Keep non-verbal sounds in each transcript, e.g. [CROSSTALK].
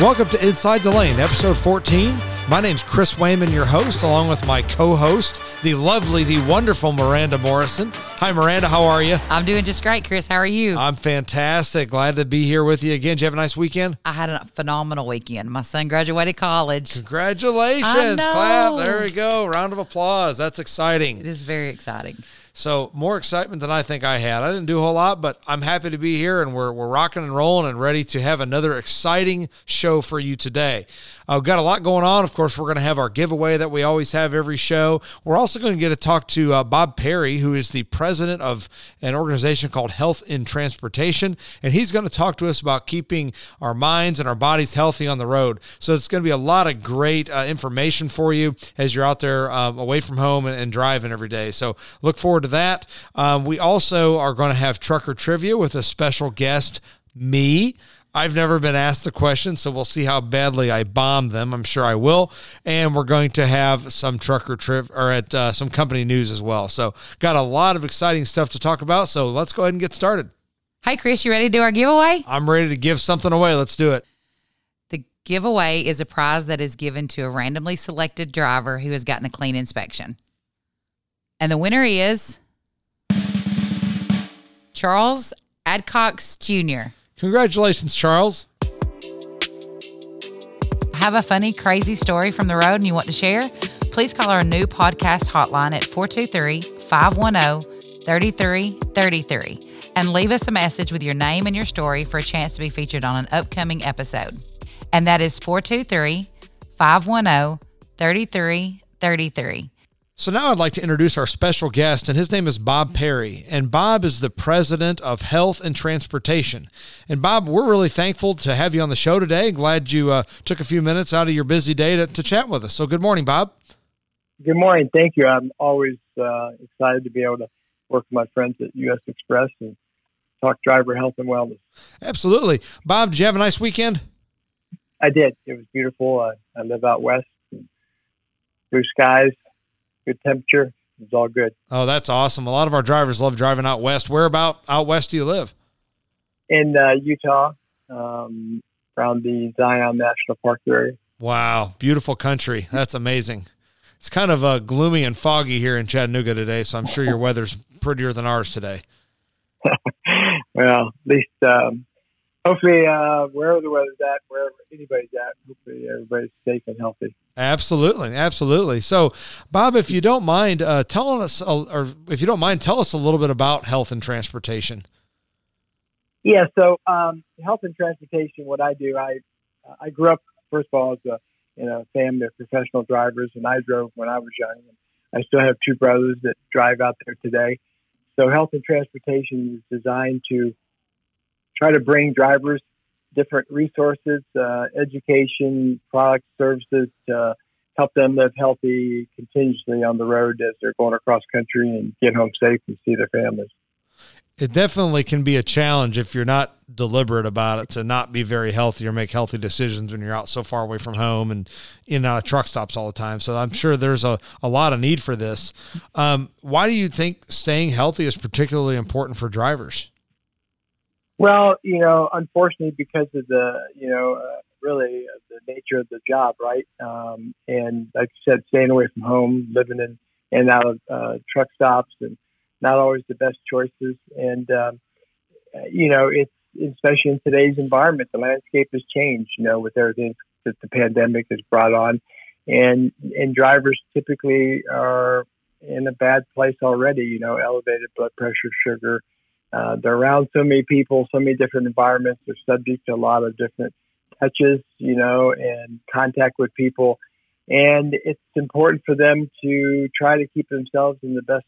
Welcome to Inside the Lane, episode 14. My name's Chris Wayman, your host, along with my co host, the lovely, the wonderful Miranda Morrison. Hi, Miranda. How are you? I'm doing just great, Chris. How are you? I'm fantastic. Glad to be here with you again. Did you have a nice weekend? I had a phenomenal weekend. My son graduated college. Congratulations. Clap. There we go. Round of applause. That's exciting. It is very exciting. So more excitement than I think I had. I didn't do a whole lot, but I'm happy to be here and we're, we're rocking and rolling and ready to have another exciting show for you today. Uh, we've got a lot going on. Of course, we're going to have our giveaway that we always have every show. We're also going to get to talk to uh, Bob Perry, who is the president of an organization called Health in Transportation, and he's going to talk to us about keeping our minds and our bodies healthy on the road. So it's going to be a lot of great uh, information for you as you're out there um, away from home and, and, driving every day. So look forward to that. Um, we also are going to have trucker trivia with a special guest, me. I've never been asked the question, so we'll see how badly I bomb them. I'm sure I will. And we're going to have some trucker trip or at uh, some company news as well. So, got a lot of exciting stuff to talk about. So, let's go ahead and get started. Hi, Chris. You ready to do our giveaway? I'm ready to give something away. Let's do it. The giveaway is a prize that is given to a randomly selected driver who has gotten a clean inspection. And the winner is Charles Adcox Jr. Congratulations, Charles. Have a funny, crazy story from the road and you want to share? Please call our new podcast hotline at 423 510 3333 and leave us a message with your name and your story for a chance to be featured on an upcoming episode. And that is 423 510 3333. So now I'd like to introduce our special guest, and his name is Bob Perry. And Bob is the president of Health in Transportation. And Bob, we're really thankful to have you on the show today. Glad you uh, took a few minutes out of your busy day to, to, chat with us. So good morning, Bob. Good morning. Thank you. I'm always uh, excited to be able to work with my friends at U.S. Xpress and talk driver health and wellness. Absolutely. Bob, did you have a nice weekend? I did. It was beautiful. I, I live out west. Blue skies, good temperature. It's all good. Oh, that's awesome. A lot of our drivers love driving out west. Where about out west do you live? In uh, Utah, um, around the Zion National Park area. Wow, beautiful country. That's amazing. It's kind of uh, gloomy and foggy here in Chattanooga today, so I'm sure your [LAUGHS] weather's prettier than ours today. [LAUGHS] well, at least um, hopefully, uh, wherever the weather's at, wherever anybody's at, hopefully everybody's safe and healthy. Absolutely, absolutely. So, Bob, if you don't mind uh, telling us, or if you don't mind, tell us a little bit about health and transportation. Yeah, so um, health and transportation. What I do, I I grew up first of all as a in a family of professional drivers, and I drove when I was young. And I still have two brothers that drive out there today. So, health and transportation is designed to try to bring drivers different resources, uh, education, products, services to help them live healthy continuously on the road as they're going across country and get home safe and see their families. It definitely can be a challenge if you're not deliberate about it to not be very healthy or make healthy decisions when you're out so far away from home and in truck stops all the time. So I'm sure there's a, a lot of need for this. Um, why do you think staying healthy is particularly important for drivers? Well, you know, unfortunately, because of the, you know, uh, really uh, the nature of the job, right? Um, and like you said, staying away from home, living in and out of uh, truck stops, and not always the best choices. And um, you know, it's especially in today's environment, the landscape has changed. You know, with everything that the pandemic has brought on, and and drivers typically are in a bad place already. You know, elevated blood pressure, sugar uh, they're around so many people, so many different environments. They're subject to a lot of different touches, you know, and contact with people. And it's important for them to try to keep themselves in the best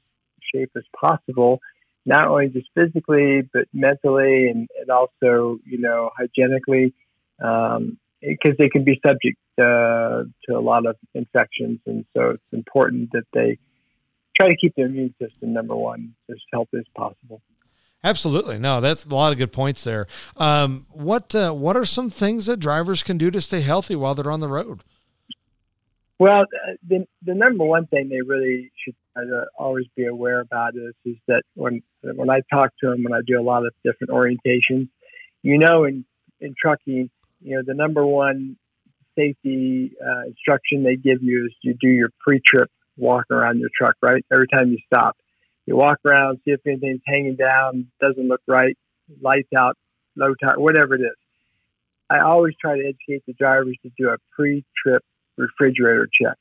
shape as possible, not only just physically, but mentally and, and also, you know, hygienically, because um, they can be subject uh, to a lot of infections. And so it's important that they try to keep their immune system, number one, as healthy as possible. Absolutely. No, that's a lot of good points there. Um, what uh, what are some things that drivers can do to stay healthy while they're on the road? Well, uh, the the number one thing they really should always be aware about is is that when when I talk to them, when I do a lot of different orientations, you know, in in trucking, you know, the number one safety uh, instruction they give you is you do your pre-trip walk around your truck, right? Every time you stop, you walk around, see if anything's hanging down, doesn't look right, lights out, low tire, whatever it is. I always try to educate the drivers to do a pre-trip refrigerator check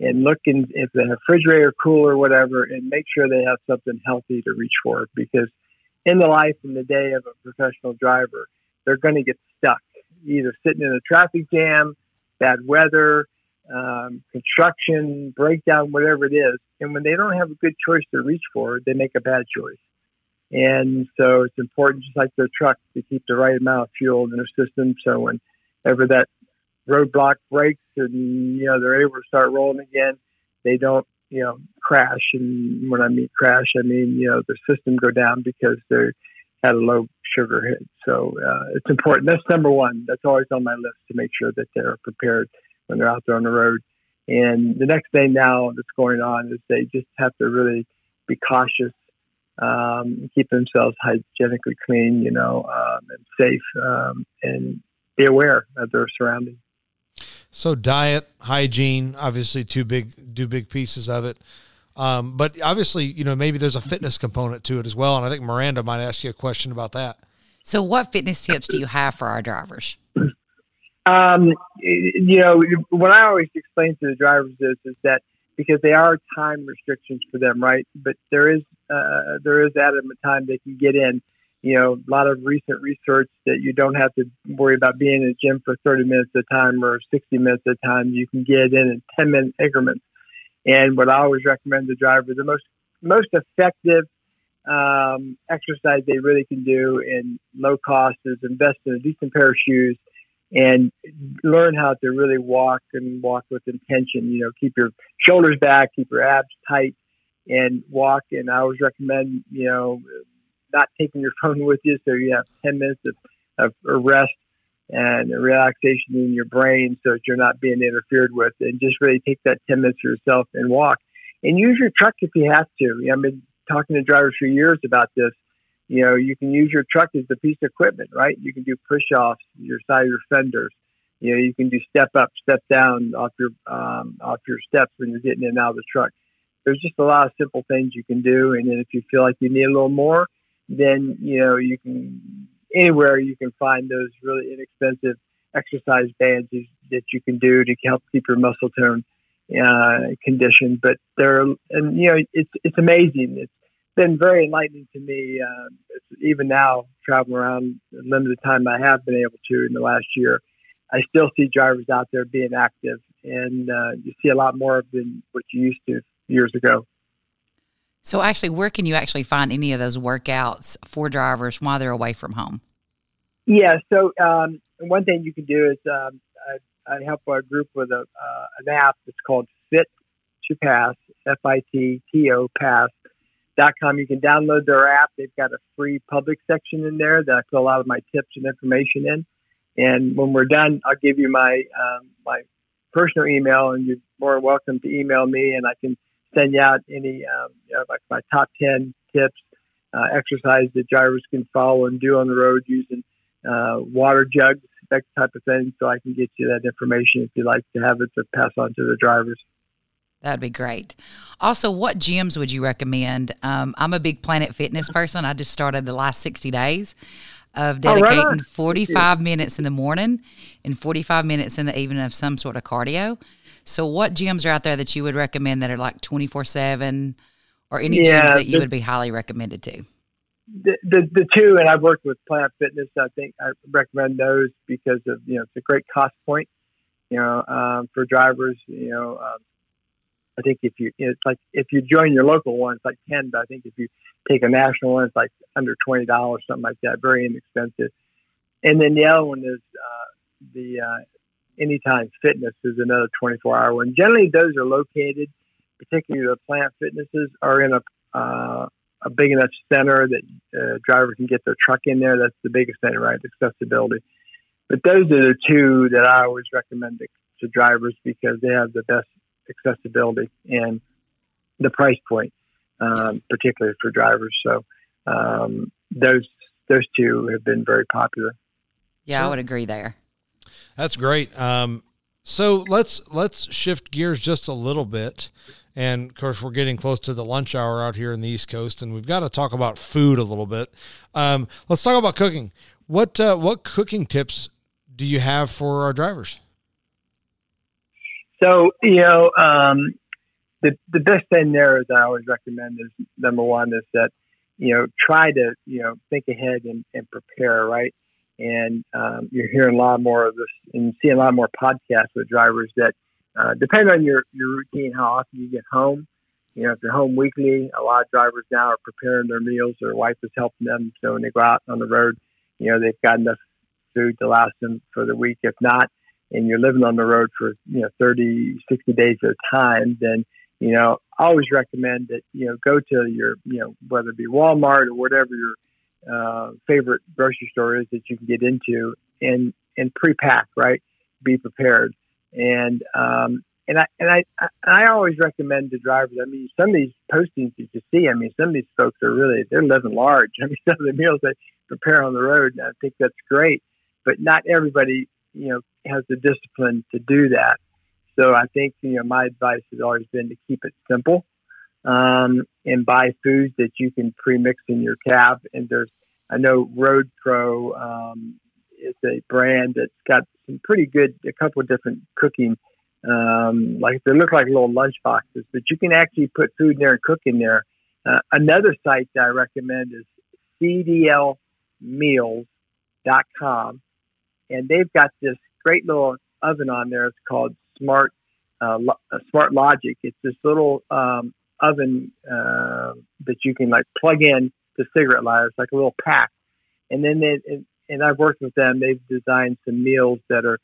and look in, if they have refrigerator, cooler, or whatever, and make sure they have something healthy to reach for. Because in the life and the day of a professional driver, they're going to get stuck, either sitting in a traffic jam, bad weather, um, construction, breakdown, whatever it is. And when they don't have a good choice to reach for, they make a bad choice. And so it's important, just like their truck, to keep the right amount of fuel in their system. So whenever that roadblock breaks and you know they're able to start rolling again, they don't you know crash. And when I mean crash, I mean you know the system go down because they had a low sugar hit. So uh, it's important. That's number one. That's always on my list to make sure that they're prepared when they're out there on the road. And the next thing now that's going on is they just have to really be cautious, um, keep themselves hygienically clean, you know, um, and safe, um, and be aware of their surroundings. So diet, hygiene, obviously two big, two big pieces of it. Um, but obviously, you know, maybe there's a fitness component to it as well. And I think Miranda might ask you a question about that. So, what fitness tips do you have for our drivers? Um, you know, what I always explain to the drivers is is that because they are time restrictions for them, right? But there is uh, there is added time they can get in. You know, a lot of recent research that you don't have to worry about being in the gym for 30 minutes at a time or 60 minutes at a time. You can get in in 10 minute increments. And what I always recommend to drivers, the most most effective um, exercise they really can do in low cost is invest in a decent pair of shoes and learn how to really walk and walk with intention. You know, keep your shoulders back, keep your abs tight, and walk. And I always recommend, you know, not taking your [LAUGHS] phone with you, so you have ten minutes of, of rest and relaxation in your brain, so that you're not being interfered with. And just really take that ten minutes for yourself and walk. And use your truck if you have to. You know, I've been talking to drivers for years about this you know, you can use your truck as a piece of equipment, right? You can do push offs, your side of your fenders. You know, you can do step up, step down off your um, off your steps when you're getting in and out of the truck. There's just a lot of simple things you can do, and then if you feel like you need a little more, then you know you can anywhere you can find those really inexpensive exercise bands that you can do to help keep your muscle tone uh, conditioned. But they're and you know it's it's amazing. It's been very enlightening to me. Uh, even now, traveling around the limited time I have been able to in the last year, I still see drivers out there being active, and uh, you see a lot more than what you used to years ago. So, actually, where can you actually find any of those workouts for drivers while they're away from home? Yeah, so um, one thing you can do is um, I, I, help a group with a, uh, an app that's called Fit to Pass, F I T T O Pass com. You can download their app. They've got a free public section in there that I put a lot of my tips and information in. And when we're done, I'll give you my um, my personal email, and you're more welcome to email me, and I can send you out any um, you know, like my top ten tips, uh, exercise that drivers can follow and do on the road using uh, water jugs, that type of thing. So I can get you that information if you'd like to have it to pass on to the drivers. That'd be great. Also, what gyms would you recommend? Um, I'm a big Planet Fitness person. I just started the last 60 days of dedicating oh, right 45 minutes in the morning and 45 minutes in the evening of some sort of cardio. So, what gyms are out there that you would recommend that are like 24 7 or any yeah, gyms that you the, would be highly recommended to? The, the, the two, and I've worked with Planet Fitness. I think I recommend those because of you know it's a great cost point. You know, um, for drivers, you know, um, I think if you it's like if you join your local one, it's like ten. But I think if you take a national one, it's like under twenty dollars, something like that. Very inexpensive. And then the other one is uh, the uh, Anytime Fitness is another twenty four hour one. Generally, those are located, particularly the Planet Fitnesses, are in a uh, a big enough center that uh, driver can get their truck in there. That's the biggest thing, right? Accessibility. But those are the two that I always recommend to to drivers because they have the best accessibility and the price point, um, particularly for drivers. So um, those those two have been very popular. Yeah, I would agree there. That's great. Um, so let's let's shift gears just a little bit. And of course, we're getting close to the lunch hour out here in the East Coast, and we've got to talk about food a little bit. Um, let's talk about cooking. What uh, what cooking tips do you have for our drivers? So you know, um, the the best thing there that I always recommend is number one is that you know try to you know think ahead and, and prepare right. And um, you're hearing a lot more of this and seeing a lot more podcasts with drivers that uh, depend on your your routine, how often you get home. You know, if you're home weekly, a lot of drivers now are preparing their meals. Their wife is helping them, so when they go out on the road, you know they've got enough food to last them for the week. If not, and you're living on the road for you know 30 60 days at a time then you know i always recommend that you know go to your you know whether it be walmart or whatever your uh, favorite grocery store is that you can get into and and pre-pack right be prepared and um and I and I and I always recommend to drivers. I mean, some of these postings that you see. I mean, some of these folks are really they're living large. [LAUGHS] I mean, some of the meals they prepare on the road. And I think that's great, but not everybody you know has the discipline to do that. So I think you know my advice has always been to keep it simple um, and buy foods that you can pre-mix in your cab. And there's I know Road Pro um, is a brand that's got some pretty good a couple of different cooking. Um, like they look like little lunch boxes, but you can actually put food in there and cook in there. Uh, another site that I recommend is cdlmeals.com and they've got this great little oven on there. It's called Smart uh, uh, Smart Logic. It's this little um, oven uh, that you can like plug in to cigarette lighters, like a little pack. And then they, and, I've worked with them. They've designed some meals that are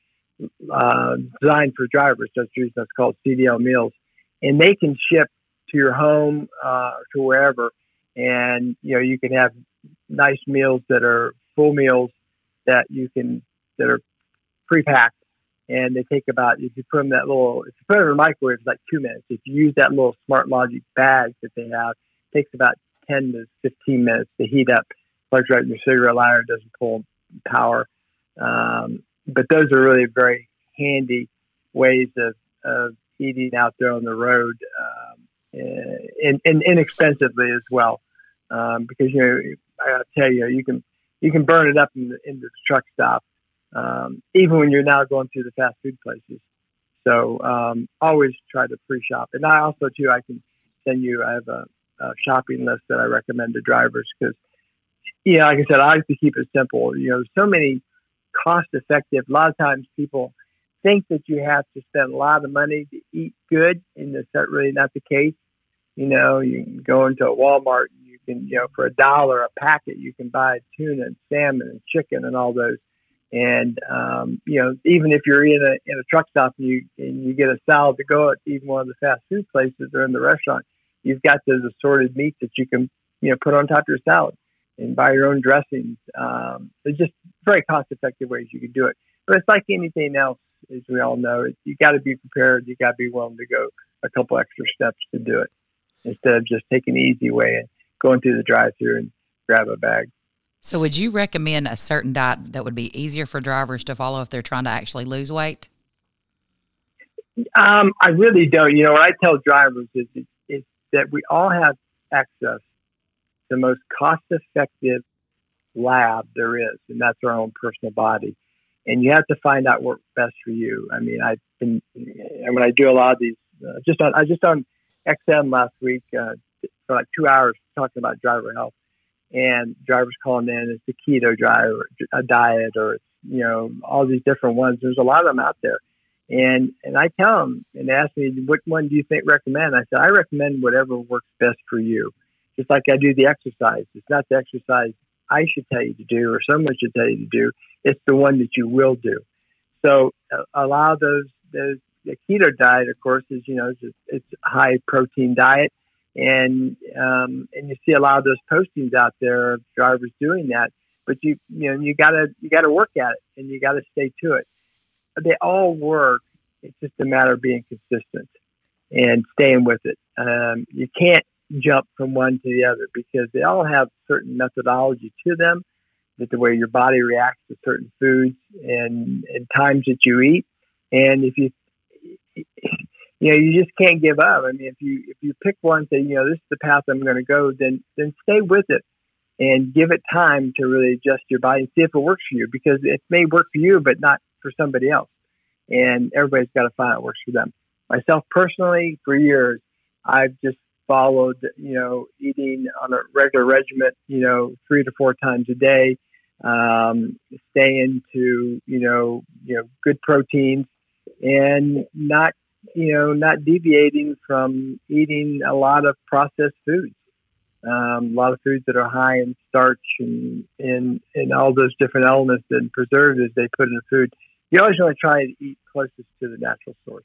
uh, designed for drivers. That's it's called CDL meals, and they can ship to your home uh, to wherever. And you know you can have nice meals that are full meals that you can that are pre-packed, and they take about if you put them in that little if you put them in the microwave, it's like two minutes. If you use that little Smart Logic bag that they have, it takes about ten to fifteen minutes to heat up. Plugs right in your cigarette lighter, doesn't pull power. Um, but those are really very handy ways of, of eating out there on the road, um, and, and inexpensively as well. Um, because you know, I tell you, you can you can burn it up in the, in the truck stop um, even when you're now going through the fast food places. So um, always try to pre-shop. And I also too, I can send you. I have a, a shopping list that I recommend to drivers because, you know, like I said, I like to keep it simple. You know, so many cost-effective. A lot of times people think that you have to spend a lot of money to eat good, and that's not really not the case. You know, you can go into a Walmart, and you can, you know, for a dollar a packet, you can buy tuna and salmon and chicken and all those and um, you know, even if you're in a in a truck stop and you and you get a salad to go at even one of the fast food places or in the restaurant, you've got those assorted meats that you can you know put on top of your salad and buy your own dressings. Um, there's just very cost effective ways you can do it. But it's like anything else, as we all know, you got to be prepared. You got to be willing to go a couple extra steps to do it instead of just taking the easy way and going through the drive-through and grab a bag. So, would you recommend a certain diet that would be easier for drivers to follow if they're trying to actually lose weight? Um, I really don't. You know, what I tell drivers is, is, is that we all have access the most cost effective lab there is, and that's our own personal body. And you have to find out what's best for you. I mean, I've been, and when I do a lot of these, uh, just on, I just on XM last week uh, for like two hours talking about driver health and drivers calling in it's the keto driver a diet or it's you know all these different ones. There's a lot of them out there. And and i tell them and they ask me which one do you think recommend? I said i recommend whatever works best for you. Just like i do the exercise. It's not the exercise i should tell you to do or someone should tell you to do. It's the one that you will do. So uh, allow those those the keto diet of course is you know it's, it's high protein diet and um, and you see a lot of those postings out there of drivers doing that. But you you know you gotta you gotta work at it and you gotta stay to it. They all work It's just a matter of being consistent and staying with it. Um, you can't jump from one to the other because they all have certain methodology to them, that the way your body reacts to certain foods and, and times that you eat. And if you, you know, you just can't give up. I mean, if you if you pick one, say, you know, this is the path I'm going to go, then then stay with it and give it time to really adjust your body and see if it works for you because it may work for you, but not for somebody else. And everybody's got to find what works for them. Myself personally, for years, I've just followed, you know, eating on a regular regiment, you know, three to four times a day, um, staying to, you know, you know, good proteins and not, you know, not deviating from eating a lot of processed foods. Um, a lot of foods that are high in starch and, and, and all those different elements and preservatives they put in the food. You always want to try to eat closest to the natural source.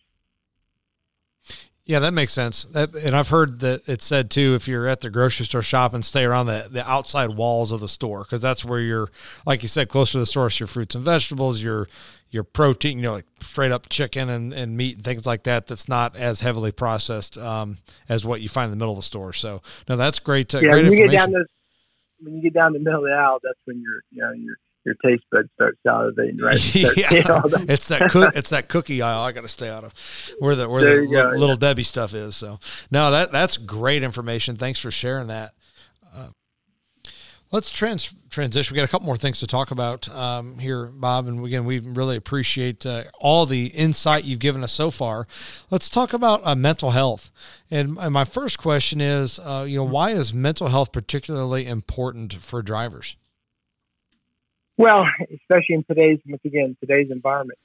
Yeah, that makes sense. That, and I've heard that it said too, if you're at the grocery store shopping, stay around the, the outside walls of the store because that's where you're, like you said, closer to the source. Your fruits and vegetables, your your protein, you know, like straight up chicken and, and meat and things like that. That's not as heavily processed um, as what you find in the middle of the store. So no, that's great. Uh, yeah, great when you get down to when you get down the middle of the aisle, that's when you're you know you're your taste buds start salivating, right? [LAUGHS] Yeah, it's that cook, it's that cookie aisle I got to stay out of, where the where there the go, little yeah. Debbie stuff is. So no, that that's great information. Thanks for sharing that. Uh, let's trans transition. We got a couple more things to talk about um, here, Bob, and again, we really appreciate uh, all the insight you've given us so far. Let's talk about uh, mental health. And, and, my first question is, uh, you know, why is mental health particularly important for drivers? Well, [LAUGHS] especially in today's, once again, today's environment,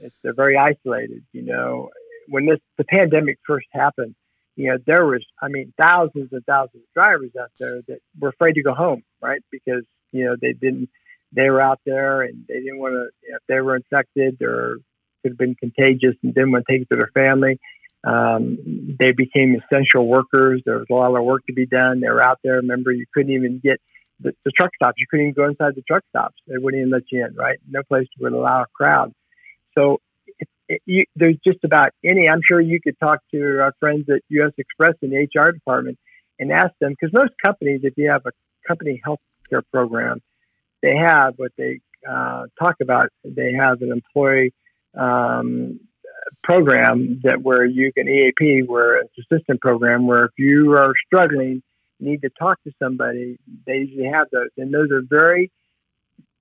it's they're very isolated. You know, when this the pandemic first happened, you know, there was, I mean, thousands and thousands of drivers out there that were afraid to go home, right? Because you know they didn't, they were out there and they didn't want to, you know, if they were infected or could have been contagious and didn't want to take it to their family. Um, they became essential workers. There was a lot of work to be done. They were out there. Remember, you couldn't even get the, the truck stops. You couldn't even go inside the truck stops. They wouldn't even let you in, right? No place would allow a crowd. So it, it, you, there's just about any. I'm sure you could talk to our friends at U.S. Xpress in the HR department and ask them because most companies, if you have a company health care program, they have what they uh, talk about. They have an employee um, program that where you can EAP, where it's a system program where if you are struggling need to talk to somebody, they usually have those. And those are very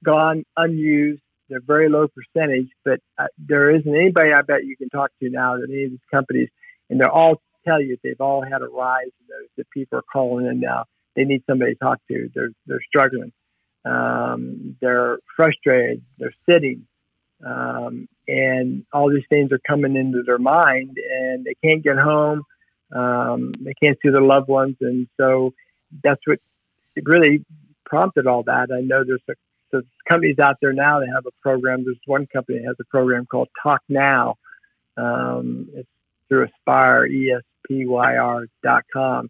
gone unused. They're very low percentage, but uh, there isn't anybody I bet you can talk to now that any of these companies, and they'll all tell you they've all had a rise in those that people are calling in now. They need somebody to talk to. They're they're struggling. Um, they're frustrated. They're sitting, um, and all these things are coming into their mind, and they can't get home um, they can't see their loved ones, and so that's what really prompted all that. I know there's a, there's companies out there now that have a program. There's one company that has a program called Talk Now. Um, it's through Espyr, E S P Y R dot com,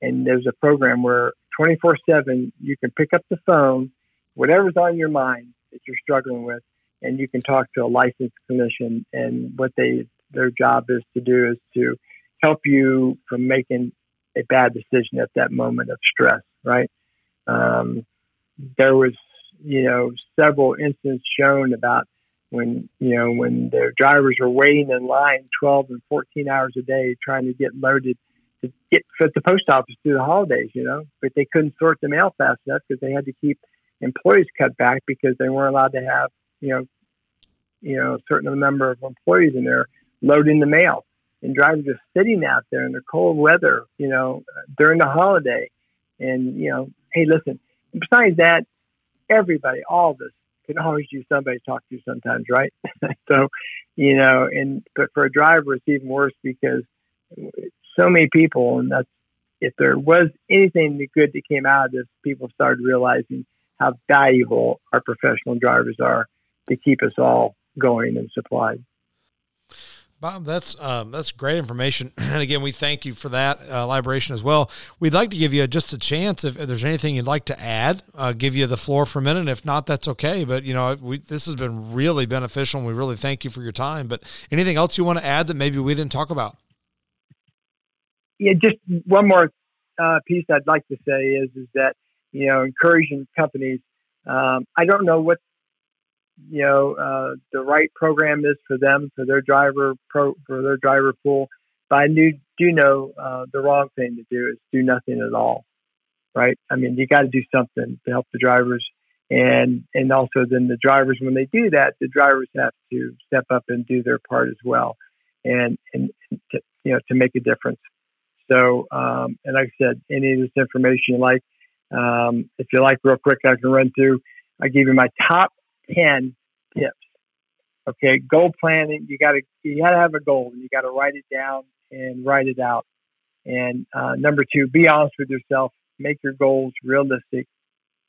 and there's a program where 24/7 you can pick up the phone, whatever's on your mind that you're struggling with, and you can talk to a licensed clinician. And what they their job is to do is to help you from making a bad decision at that moment of stress, right? Um, there was, you know, several instances shown about when, you know, when their drivers were waiting in line 12 and 14 hours a day trying to get loaded to get at the post office through the holidays, you know, but they couldn't sort the mail fast enough because they had to keep employees cut back because they weren't allowed to have, you know, you know, a certain number of employees in there loading the mail and drivers just sitting out there in the cold weather, you know, during the holiday. And, you know, hey, listen, besides that, everybody, all of us can always use somebody to talk to sometimes, right? [LAUGHS] so, you know, and, but for a driver, it's even worse because so many people, and that's, if there was anything good that came out of this, people started realizing how valuable our professional drivers are to keep us all going and supplied. Bob, that's um, that's great information, [CLEARS THROAT] and again, we thank you for that uh, elaboration as well. We'd like to give you just a chance if, if there's anything you'd like to add, uh, give you the floor for a minute. If not, that's okay. But you know, we, this has been really beneficial, and we really thank you for your time. But anything else you want to add that maybe we didn't talk about? Yeah, just one more uh, piece I'd like to say is is that you know, encouraging companies. Um, I don't know what you know uh, the right program is for them for their driver pro for their driver pool. But I do do know uh, the wrong thing to do is do nothing at all, right? I mean, you got to do something to help the drivers, and and also then the drivers when they do that, the drivers have to step up and do their part as well, and and to, you know to make a difference. So, um, and like I said, any of this information you like, um, if you like, real quick, I can run through. I give you my top 10 tips. Okay, goal planning. You got to you got to have a goal, and you got to write it down and write it out. And uh, number two, be honest with yourself. Make your goals realistic.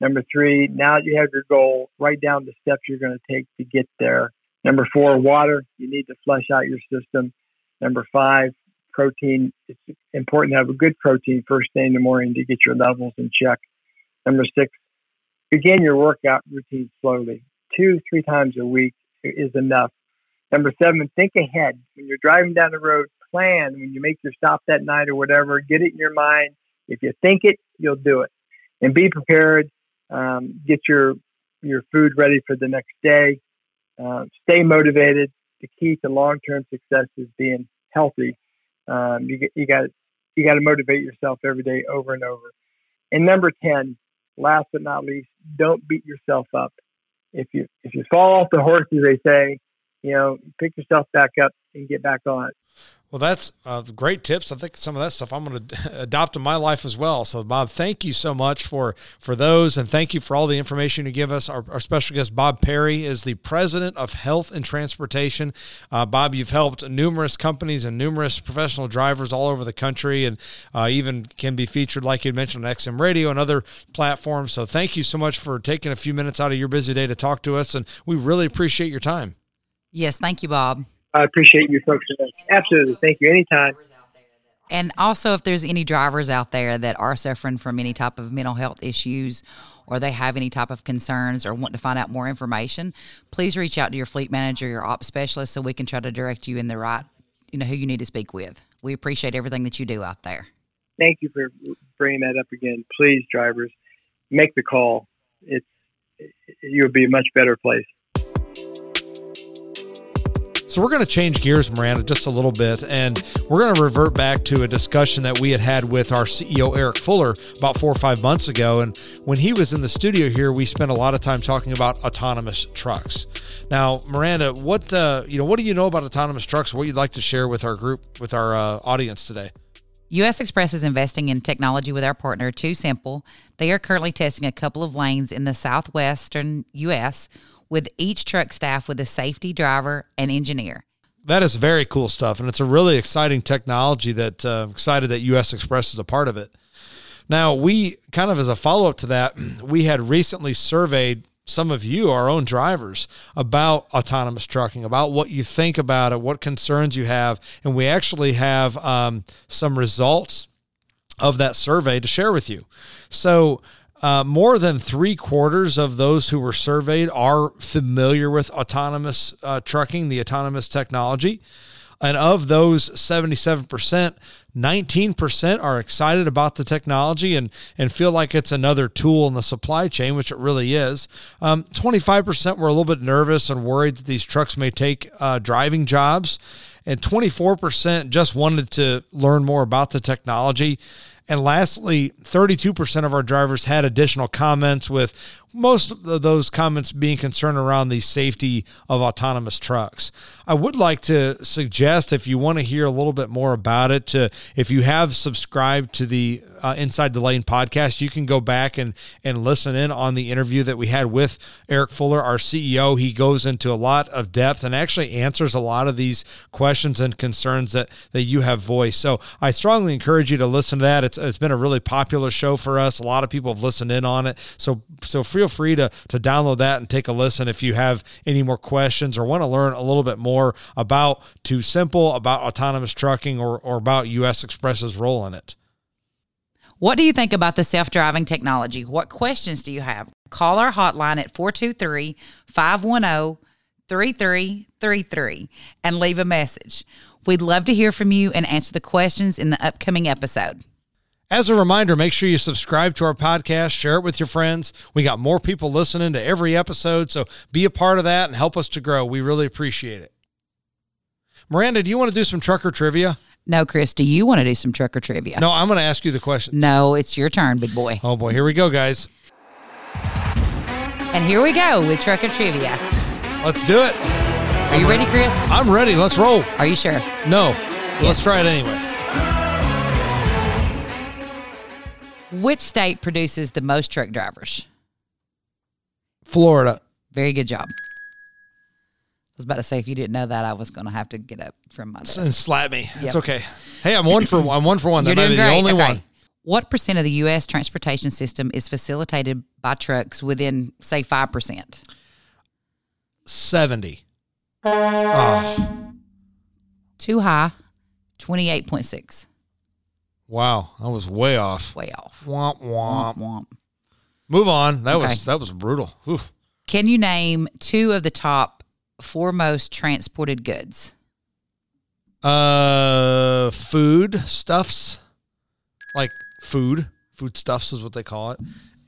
Number three, now that you have your goal, write down the steps you're going to take to get there. Number four, water. You need to flush out your system. Number five, protein. It's important to have a good protein first thing in the morning to get your levels in check. Number six, begin your workout routine slowly two, three times a week is enough. Number seven, think ahead. When you're driving down the road, plan when you make your stop that night or whatever, get it in your mind. If you think it, you'll do it. And be prepared. Um, get your your food ready for the next day. Uh, stay motivated. The key to long term success is being healthy. Um, you you got you got to motivate yourself every day over and over. And number ten, last but not least, don't beat yourself up if you if you fall off the horse, as they say, you know, pick yourself back up and get back on. Well, that's uh, great tips. I think some of that stuff I'm going [LAUGHS] to adopt in my life as well. So, Bob, thank you so much for for those, and thank you for all the information you give us. Our, our special guest, Bob Perry, is the president of Health in Transportation. Uh, Bob, you've helped numerous companies and numerous professional drivers all over the country, and uh, even can be featured, like you mentioned, on XM Radio and other platforms. So, thank you so much for taking a few minutes out of your busy day to talk to us, and we really appreciate your time. Yes, thank you, Bob. I appreciate you folks. Absolutely. Thank you. Anytime. And also, if there's any drivers out there that are suffering from any type of mental health issues or they have any type of concerns or want to find out more information, please reach out to your fleet manager, your ops specialist, so we can try to direct you in the right, you know, who you need to speak with. We appreciate everything that you do out there. Thank you for bringing that up again. Please, drivers, make the call. It's you'll be a much better place. So we're going to change gears, Miranda, just a little bit, and we're going to revert back to a discussion that we had had with our CEO Eric Fuller about four or five months ago. And when he was in the studio here, we spent a lot of time talking about autonomous trucks. Now, Miranda, what uh, you know, what do you know about autonomous trucks? What you'd like to share with our group, with our uh, audience today? US Xpress is investing in technology with our partner, TuSimple. They are currently testing a couple of lanes in the southwestern US with each truck staff with a safety driver and engineer. That is very cool stuff, and it's a really exciting technology that uh, I'm excited that US Xpress is a part of it. Now, we kind of as a follow up to that, [CLEARS THROAT] we had recently surveyed some of you, our own drivers, about autonomous trucking, about what you think about it, what concerns you have. And we actually have um, some results of that survey to share with you. So, uh, more than three quarters of those who were surveyed are familiar with autonomous uh, trucking, the autonomous technology. And of those 77%, 19% are excited about the technology and, and feel like it's another tool in the supply chain, which it really is. Um, 25% were a little bit nervous and worried that these trucks may take uh, driving jobs. And 24% just wanted to learn more about the technology. And lastly, 32% of our drivers had additional comments, with most of those comments being concerned around the safety of autonomous trucks. I would like to suggest, if you want to hear a little bit more about it, to if you have subscribed to the uh, Inside the Lane podcast, you can go back and and listen in on the interview that we had with Eric Fuller, our CEO. He goes into a lot of depth and actually answers a lot of these questions and concerns that that you have voiced. So I strongly encourage you to listen to that. It's it's been a really popular show for us. A lot of people have listened in on it. So so feel free to, to download that and take a listen if you have any more questions or want to learn a little bit more about TuSimple, about autonomous trucking, or, or about US Xpress's role in it. What do you think about the self driving technology? What questions do you have? Call our hotline at 423 510 3333 and leave a message. We'd love to hear from you and answer the questions in the upcoming episode. As a reminder, make sure you subscribe to our podcast, share it with your friends. We got more people listening to every episode, so be a part of that and help us to grow. We really appreciate it. Miranda, do you want to do some trucker trivia? No, Chris, do you want to do some trucker trivia? No, I'm going to ask you the question. No, it's your turn, big boy. Oh boy, here we go, guys. And here we go with trucker trivia. Let's do it. Are you ready, Chris? I'm ready. Let's roll. Are you sure? No, let's try it anyway. Which state produces the most truck drivers? Florida. Very good job. I was about to say if you didn't know that, I was going to have to get up from my desk. And slap me. It's okay. Hey, I'm one for one I'm one for one. That You're might doing be the only Okay. one. What percent of the U.S. transportation system is facilitated by trucks within, say, 5%? Seventy. Oh, Too high, 28.6. wow, I was way off. Way off. Womp womp. Womp, womp. Move on. That Okay. was that was brutal. Whew. Can you name two of the top four most transported goods? Uh, food stuffs, like food, food stuffs is what they call it,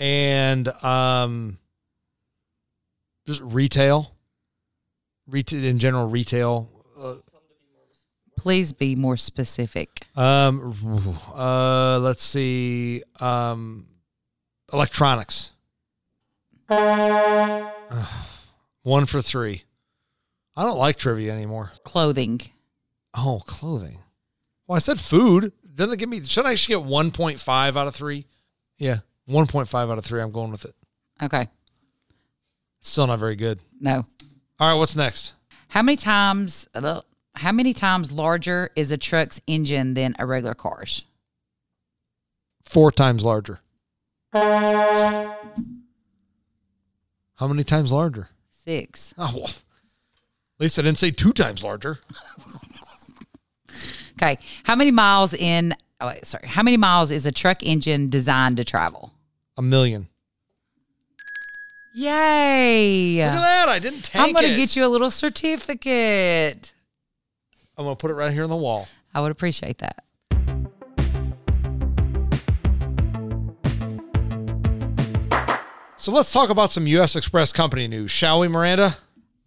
and um, just retail, retail in general, retail. Uh, Please be more specific. um, uh, let's see, um, electronics. [SIGHS] One for three. I don't like trivia anymore. Clothing. Oh, clothing. Well, I said food. Doesn't it give me? Should I actually get one point five out of three? Yeah, one point five out of three. I'm going with it. Okay. Still not very good. No. All right, what's next? How many times uh, how many times larger is a truck's engine than a regular car's? Four times larger. How many times larger? Six. Oh, well, at least I didn't say two times larger. [LAUGHS] Okay. How many miles in oh wait, sorry. How many miles is a truck engine designed to travel? A million. Yay. Look at that! I didn't tank I'm gonna it. get you a little certificate. I'm gonna put it right here on the wall. I would appreciate that. So let's talk about some U.S. Xpress company news, shall we, Miranda?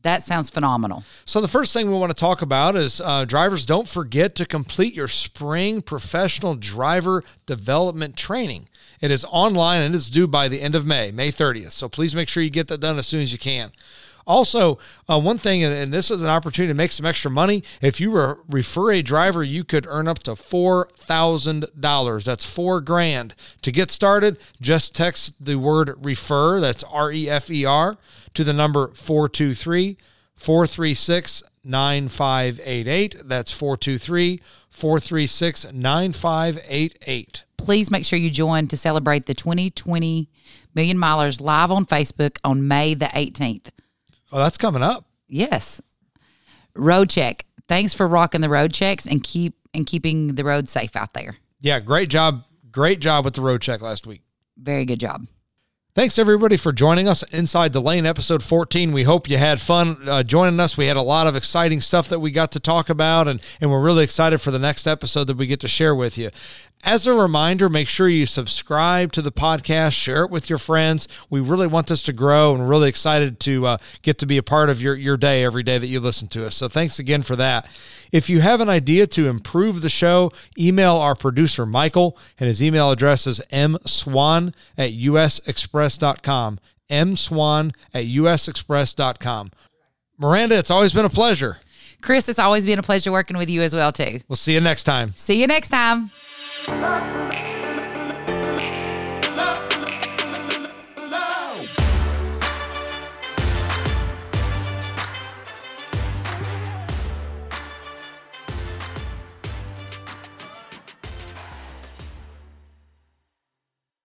That sounds phenomenal. So the first thing we want to talk about is uh, drivers don't forget to complete your spring professional driver development training. It is online and it's due by the end of May, May 30th. So please make sure you get that done as soon as you can. Also, uh, one thing, and- this is an opportunity to make some extra money. If you re- refer a driver, you could earn up to four thousand dollars. That's four grand. To get started, just text the word refer. That's R E F E R to the number 423 436 9588. That's 423 436 9588. Please make sure you join to celebrate the 2020 Million Milers live on Facebook on May the 18th. Oh, that's coming up. Yes. Road check. Thanks for rocking the road checks and keep and keeping the road safe out there. Yeah, great job. Great job with the road check last week. Very good job. Thanks everybody for joining us inside the lane episode 14. We hope you had fun uh, joining us. We had a lot of exciting stuff that we got to talk about and and we're really excited for the next episode that we get to share with you. As a reminder, make sure you subscribe to the podcast, share it with your friends. We really want this to grow and we're really excited to uh, get to be a part of your, your day every day that you listen to us. So thanks again for that. If you have an idea to improve the show, email our producer, Michael, and his email address is mswan at usxpress.com. mswan at usxpress.com. Miranda, it's always been a pleasure. Chris, it's always been a pleasure working with you as well too. We'll see you next time. See you next time. Thank you.